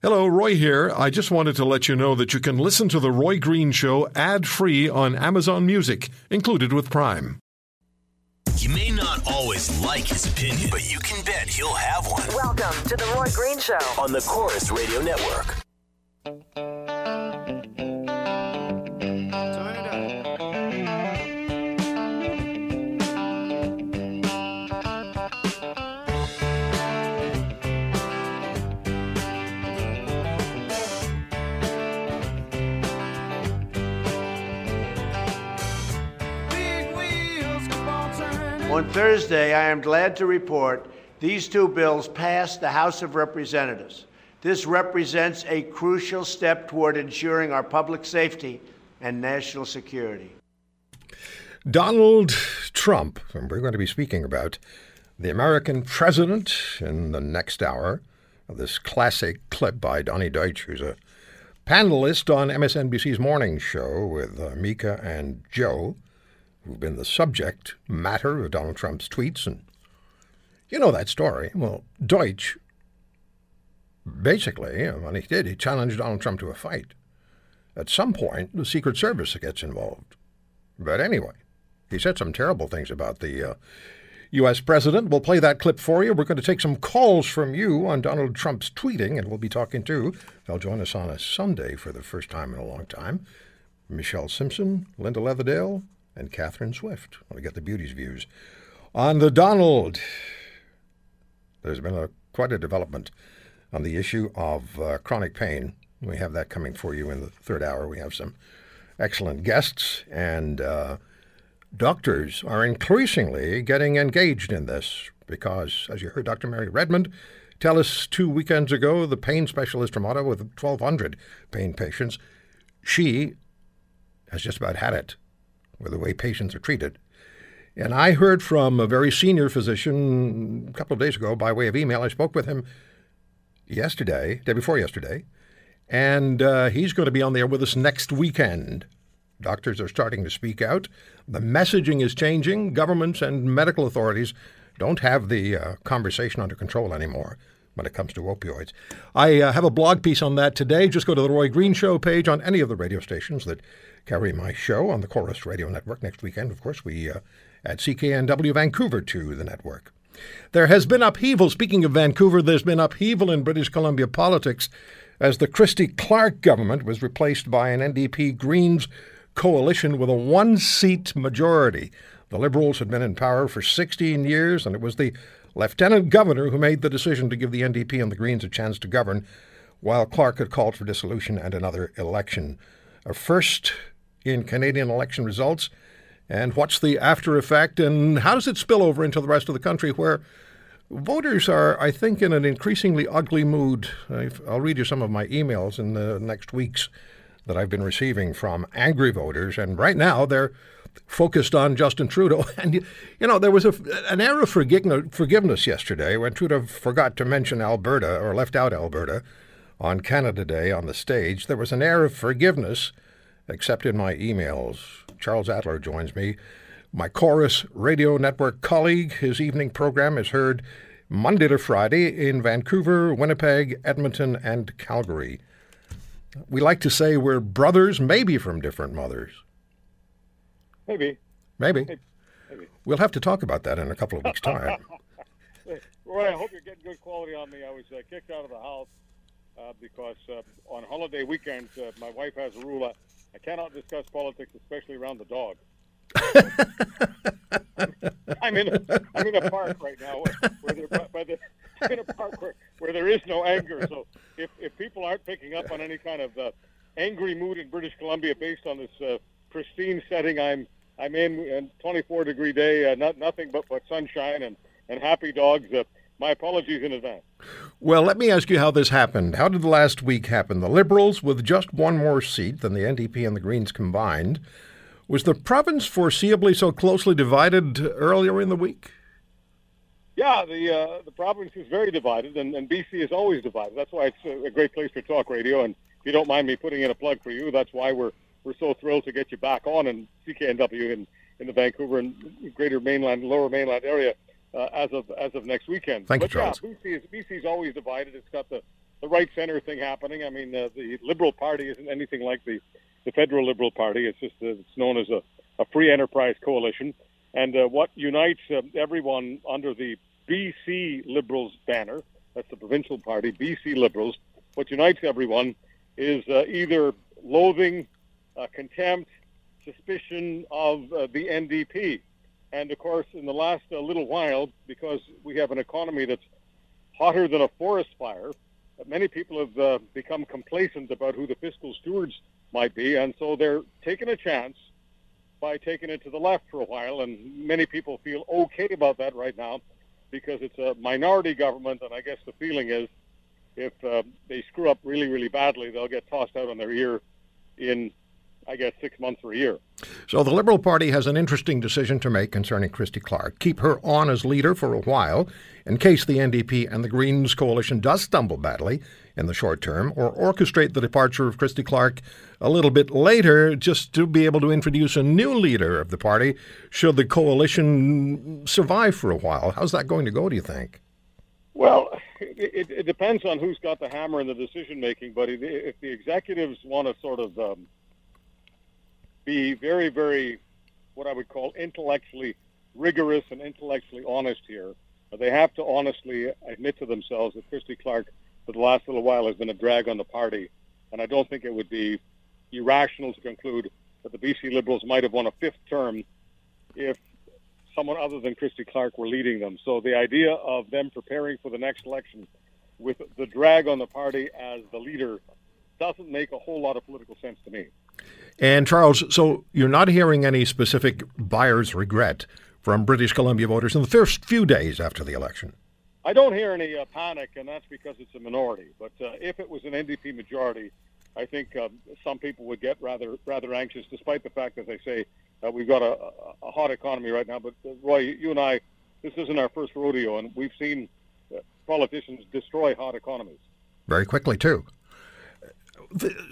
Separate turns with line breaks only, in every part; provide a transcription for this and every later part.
Hello, Roy here. I just wanted to let you know that you can listen to The Roy Green Show ad free on Amazon Music, included with Prime.
You may not always like his opinion, but you can bet he'll have one.
Welcome to the Roy Green Show.
On the Corus Radio Network.
On Thursday, I am glad to report these two bills passed the House of Representatives. This represents a crucial step toward ensuring our public safety and national security.
Donald Trump, and we're going to be speaking about the American president in the next hour. This classic clip by Donny Deutsch, who's a panelist on MSNBC's morning show with uh, Mika and Joe who've been the subject matter of Donald Trump's tweets. And you know that story. Well, Deutsch basically, when he did, he challenged Donald Trump to a fight. At some point, the Secret Service gets involved. But anyway, he said some terrible things about the uh, U.S. president. We'll play that clip for you. We're going to take some calls from you on Donald Trump's tweeting, and we'll be talking to, they'll join us on a Sunday for the first time in a long time, Michelle Simpson, Linda Leatherdale, and Catherine Swift. Want to get the beauty's views. On the Donald, there's been a, quite a development on the issue of uh, chronic pain. We have that coming for you in the third hour. We have some excellent guests, and uh, doctors are increasingly getting engaged in this because, as you heard Dr. Mary Redmond tell us two weekends ago, the pain specialist from Ottawa with 1,200 pain patients, she has just about had it or the way patients are treated. And I heard from a very senior physician a couple of days ago by way of email. I spoke with him yesterday, day before yesterday, and uh, he's going to be on there with us next weekend. Doctors are starting to speak out. The messaging is changing. Governments and medical authorities don't have the uh, conversation under control anymore when it comes to opioids. I uh, have a blog piece on that today. Just go to the Roy Green Show page on any of the radio stations that carry my show on the Corus Radio Network next weekend. Of course, we uh, add CKNW Vancouver to the network. There has been upheaval. Speaking of Vancouver, there's been upheaval in British Columbia politics as the Christy Clark government was replaced by an NDP Greens coalition with a one seat majority. The Liberals had been in power for 16 years, and it was the Lieutenant Governor who made the decision to give the NDP and the Greens a chance to govern, while Clark had called for dissolution and another election. A first in Canadian election results, and what's the after effect, and how does it spill over into the rest of the country where voters are, I think, in an increasingly ugly mood. I'll read you some of my emails in the next weeks that I've been receiving from angry voters, and right now they're focused on Justin Trudeau. And, you know, there was a, an air of forgiveness yesterday when Trudeau forgot to mention Alberta or left out Alberta on Canada Day on the stage. There was an air of forgiveness, except in my emails. Charles Adler joins me. My Corus Radio Network colleague, his evening program is heard Monday to Friday in Vancouver, Winnipeg, Edmonton, and Calgary. We like to say we're brothers, maybe from different mothers.
Maybe.
Maybe. Maybe. We'll have to talk about that in a couple of weeks' time.
Roy, I hope you're getting good quality on me. I was uh, kicked out of the house uh, because uh, on holiday weekends, uh, my wife has a rule. I cannot discuss politics, especially around the dog. I'm in a, I'm in a park right now where, there, by the, I'm in a park where, where there is no anger. So if, if people aren't picking up on any kind of uh, angry mood in British Columbia based on this uh, pristine setting I'm I'm in, a 24 degree day, uh, not nothing but, but sunshine and, and happy dogs. Uh, my apologies in advance.
Well, let me ask you how this happened. How did the last week happen? The Liberals, with just one more seat than the NDP and the Greens combined, was the province foreseeably so closely divided earlier in the week?
Yeah, the uh, the province is very divided, and, and BC is always divided. That's why it's a great place for talk radio. And if you don't mind me putting in a plug for you, that's why we're we're so thrilled to get you back on in CKNW in, in the Vancouver and Greater Mainland, Lower Mainland area uh, as of as of next weekend.
Thank
but
you, Charles.
Yeah, BC is BC is always divided. It's got the the right center thing happening. I mean, uh, the Liberal Party isn't anything like the the federal Liberal Party. It's just uh, it's known as a, a free enterprise coalition, and uh, what unites uh, everyone under the BC Liberals banner. That's the provincial party, BC Liberals. What unites everyone is uh, either loathing, uh, contempt, suspicion of uh, the NDP. And of course, in the last uh, little while, because we have an economy that's hotter than a forest fire, uh, many people have uh, become complacent about who the fiscal stewards might be, and so they're taking a chance by taking it to the left for a while. And many people feel okay about that right now because it's a minority government, and I guess the feeling is if uh, they screw up really, really badly, they'll get tossed out on their ear in I guess, six months or a year.
So the Liberal Party has an interesting decision to make concerning Christy Clark. Keep her on as leader for a while in case the NDP and the Greens coalition does stumble badly in the short term, or orchestrate the departure of Christy Clark a little bit later just to be able to introduce a new leader of the party should the coalition survive for a while. How's that going to go, do you think?
Well, it, it depends on who's got the hammer in the decision making, but if the executives want to sort of um, be very, very, what I would call intellectually rigorous and intellectually honest here. They have to honestly admit to themselves that Christy Clark, for the last little while, has been a drag on the party. And I don't think it would be irrational to conclude that the BC Liberals might have won a fifth term if someone other than Christy Clark were leading them. So the idea of them preparing for the next election with the drag on the party as the leader doesn't make a whole lot of political sense to me.
And Charles, so you're not hearing any specific buyer's regret from British Columbia voters in the first few days after the election?
I don't hear any uh, panic, and that's because it's a minority. But uh, if it was an NDP majority, I think um, some people would get rather rather anxious, despite the fact, as I say, uh, we've got a, a, hot economy right now. But uh, Roy, you and I, this isn't our first rodeo, and we've seen uh, politicians destroy hot economies
very quickly too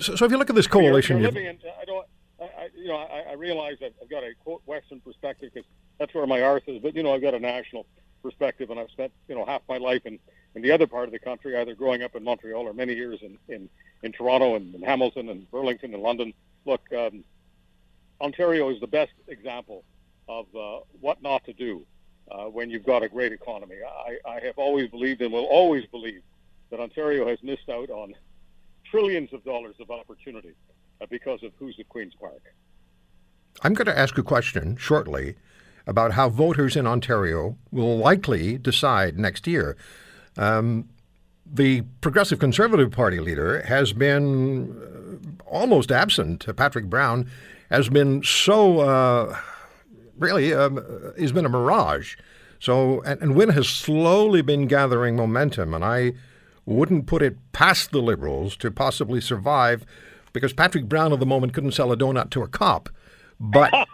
so, so if you look at this coalition,
you're, you're in, I don't, I, you know, I, I realize that I've got a quote Western perspective because that's where my arse is, but you know, I've got a national perspective, and I've spent you know half my life in in the other part of the country, either growing up in Montreal or many years in in, in Toronto and in Hamilton and Burlington and London. Look, um, Ontario is the best example of uh, what not to do uh, when you've got a great economy. I, I have always believed and will always believe that Ontario has missed out on trillions of dollars of opportunity uh, because of who's at Queen's Park.
I'm going to ask a question shortly about how voters in Ontario will likely decide next year. Um, the Progressive Conservative Party leader has been uh, almost absent. Patrick Brown has been so, uh, really, um, he's been a mirage. So, and, and Wynne has slowly been gathering momentum, and I wouldn't put it past the Liberals to possibly survive because Patrick Brown at the moment couldn't sell a donut to a cop. But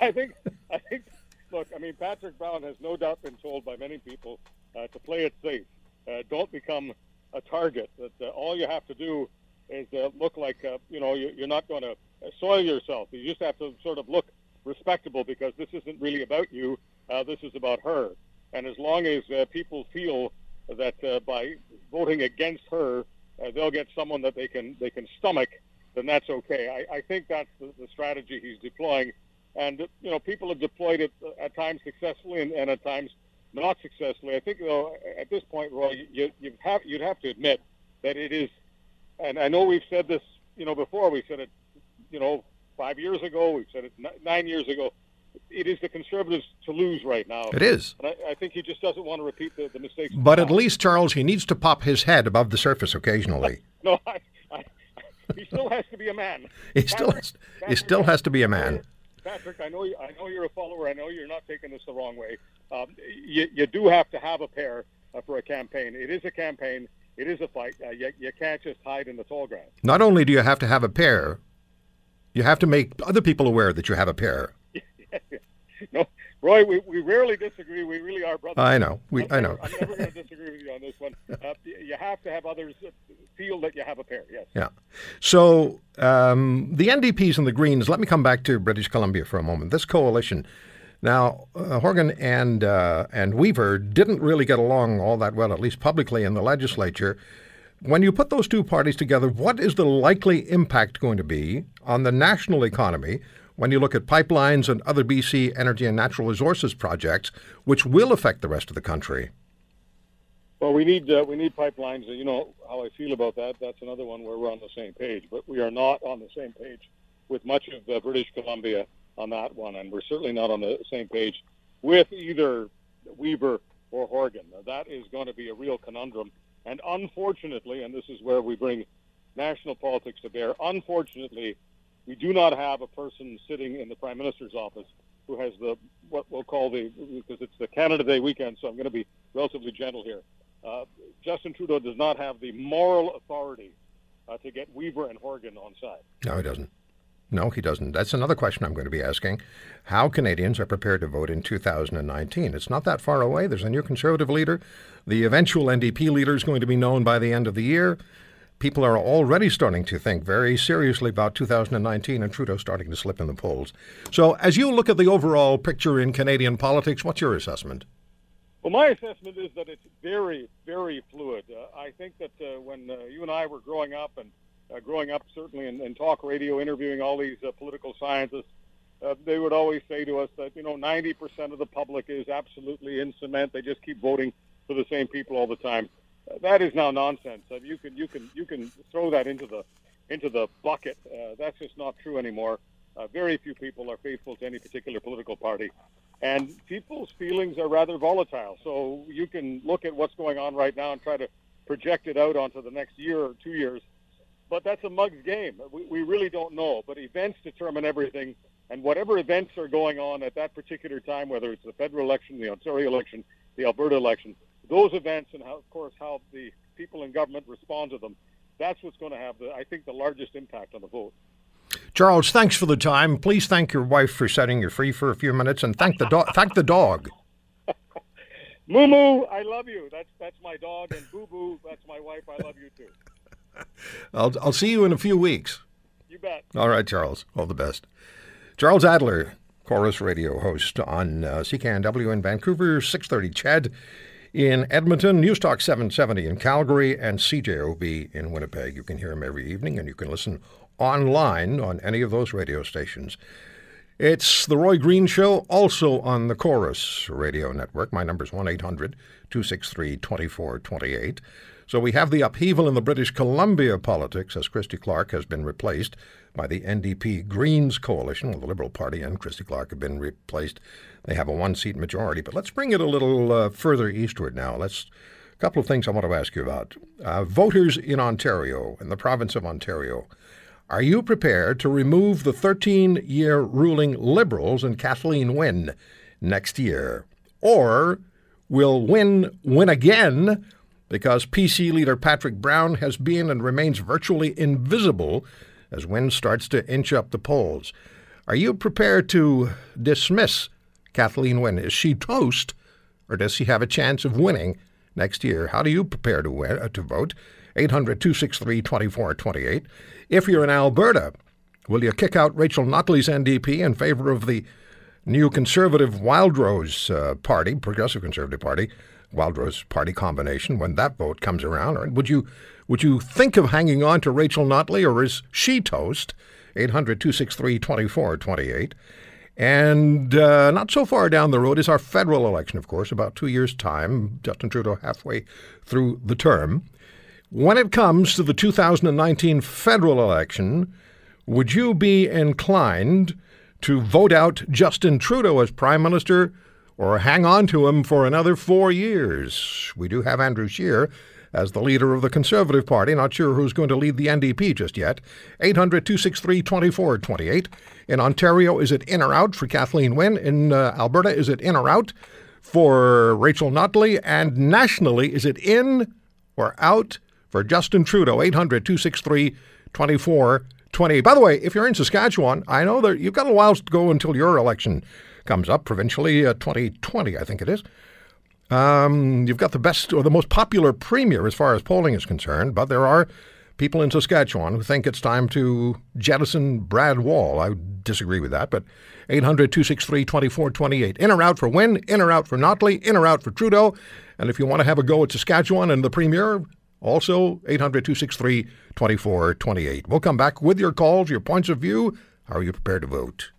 I think I think look, I mean Patrick Brown has no doubt been told by many people uh, to play it safe. Uh, don't become a target. That uh, all you have to do is uh, look like uh, you know you're not going to soil yourself. You just have to sort of look respectable because this isn't really about you. Uh, this is about her. And as long as uh, people feel that uh, by voting against her, uh, they'll get someone that they can they can stomach, then that's okay. I, I think that's the, the strategy he's deploying. And you know, people have deployed it at times successfully and, and at times not successfully. I think though at this point, Roy, you you have you'd have to admit that it is. And I know we've said this, you know, before. We said it, you know, five years ago. We've said it nine years ago it is the Conservatives to lose right now.
It is.
And I, I think he just doesn't want to repeat the, the mistakes.
But at least, Charles, he needs to pop his head above the surface occasionally.
no, I, I, he still has to be a man.
he Patrick, still has, Patrick, he still has to be a man.
Patrick, I know you, I know you're a follower. I know you're not taking this the wrong way. Um, you, you do have to have a pair uh, for a campaign. It is a campaign. It is a fight. Uh, you, you can't just hide in the tall grass.
Not only do you have to have a pair, you have to make other people aware that you have a pair.
no, Roy, we, we rarely disagree. We really are brothers.
I know. We,
i
know.
I'm never going to disagree with you on this one. Uh, you have to have others feel that you have a pair. Yes.
Yeah. So um, the NDPs and the Greens. Let me come back to British Columbia for a moment. This coalition. Now, uh, Horgan and uh, and Weaver didn't really get along all that well, at least publicly in the legislature. When you put those two parties together, what is the likely impact going to be on the national economy when you look at pipelines and other BC energy and natural resources projects, which will affect the rest of the country?
Well, we need uh, we need pipelines. You know how I feel about that. That's another one where we're on the same page, but we are not on the same page with much of uh, British Columbia on that one, and we're certainly not on the same page with either Weaver or Horgan. Now, that is going to be a real conundrum, and unfortunately, and this is where we bring national politics to bear. Unfortunately, we do not have a person sitting in the Prime Minister's office who has the what we'll call the because it's the Canada Day weekend, so I'm going to be relatively gentle here uh, Justin Trudeau does not have the moral authority uh, to get Weaver and Horgan on side.
No, he doesn't. No, he doesn't. That's another question I'm going to be asking. How Canadians are prepared to vote in 2019. It's not that far away. There's a new Conservative leader. The eventual NDP leader is going to be known by the end of the year. People are already starting to think very seriously about 2019 and Trudeau starting to slip in the polls. So, as you look at the overall picture in Canadian politics, what's your assessment?
Well, my assessment is that it's very, very fluid. Uh, I think that uh, when uh, you and I were growing up, and uh, growing up certainly in, in talk radio, interviewing all these uh, political scientists, uh, they would always say to us that you know 90% of the public is absolutely in cement. They just keep voting for the same people all the time. That is now nonsense. Uh, you can you can you can throw that into the into the bucket. Uh, that's just not true anymore. Uh, very few people are faithful to any particular political party. And people's feelings are rather volatile. So you can look at what's going on right now and try to project it out onto the next year or two years. But that's a mug's game. We, we really don't know. But events determine everything. And whatever events are going on at that particular time, whether it's the federal election, the Ontario election, the Alberta election, those events and how, of course, how the people in government respond to them, that's what's going to have, the, I think, the largest impact on the vote.
Charles, thanks for the time. Please thank your wife for setting you free for a few minutes, and thank the dog. thank the dog.
Moo Moo, I love you. That's that's my dog, and Boo Boo, that's my wife. I love you too.
I'll I'll see you in a few weeks.
You bet.
All right, Charles. All the best. Charles Adler, Corus Radio host on uh, CKNW in Vancouver, 6:30. CHED in Edmonton, Newstalk 770 in Calgary, and CJOB in Winnipeg. You can hear him every evening, and you can listen online on any of those radio stations. It's The Roy Green Show, also on the Corus Radio Network. My number is 1 800 263 2428. So we have the upheaval in the British Columbia politics as Christy Clark has been replaced by the NDP Greens coalition. Well, the Liberal Party and Christy Clark have been replaced. They have a one seat majority. But let's bring it a little uh, further eastward now. Let's. A couple of things I want to ask you about. Uh, voters in Ontario, in the province of Ontario, are you prepared to remove the 13 year ruling Liberals and Kathleen Wynne next year? Or will Wynne win again because PC leader Patrick Brown has been and remains virtually invisible as Wynne starts to inch up the polls? Are you prepared to dismiss Kathleen Wynne? Is she toast or does she have a chance of winning next year? How do you prepare to, win, uh, to vote? 800 263 2428. If you're in Alberta, will you kick out Rachel Notley's NDP in favor of the new conservative Wildrose uh, Party, Progressive Conservative Party, Wildrose Party combination when that vote comes around? Or would you would you think of hanging on to Rachel Notley, or is she toast? 800 263 2428. And uh, not so far down the road is our federal election, of course, about two years' time. Justin Trudeau halfway through the term. When it comes to the 2019 federal election, would you be inclined to vote out Justin Trudeau as Prime Minister or hang on to him for another four years? We do have Andrew Scheer as the leader of the Conservative Party. Not sure who's going to lead the NDP just yet. 800 263 2428. In Ontario, is it in or out for Kathleen Wynne? In uh, Alberta, is it in or out for Rachel Notley? And nationally, is it in or out for Justin Trudeau, 800 263 2420. By the way, if you're in Saskatchewan, I know that you've got a while to go until your election comes up, provincially, uh, 2020, I think it is. Um, you've got the best or the most popular premier as far as polling is concerned, but there are people in Saskatchewan who think it's time to jettison Brad Wall. I disagree with that, but 800 263 2428. In or out for Wynne, in or out for Notley, in or out for Trudeau. And if you want to have a go at Saskatchewan and the Premier, also 800 263 2428. We'll come back with your calls, your points of view. Are you prepared to vote?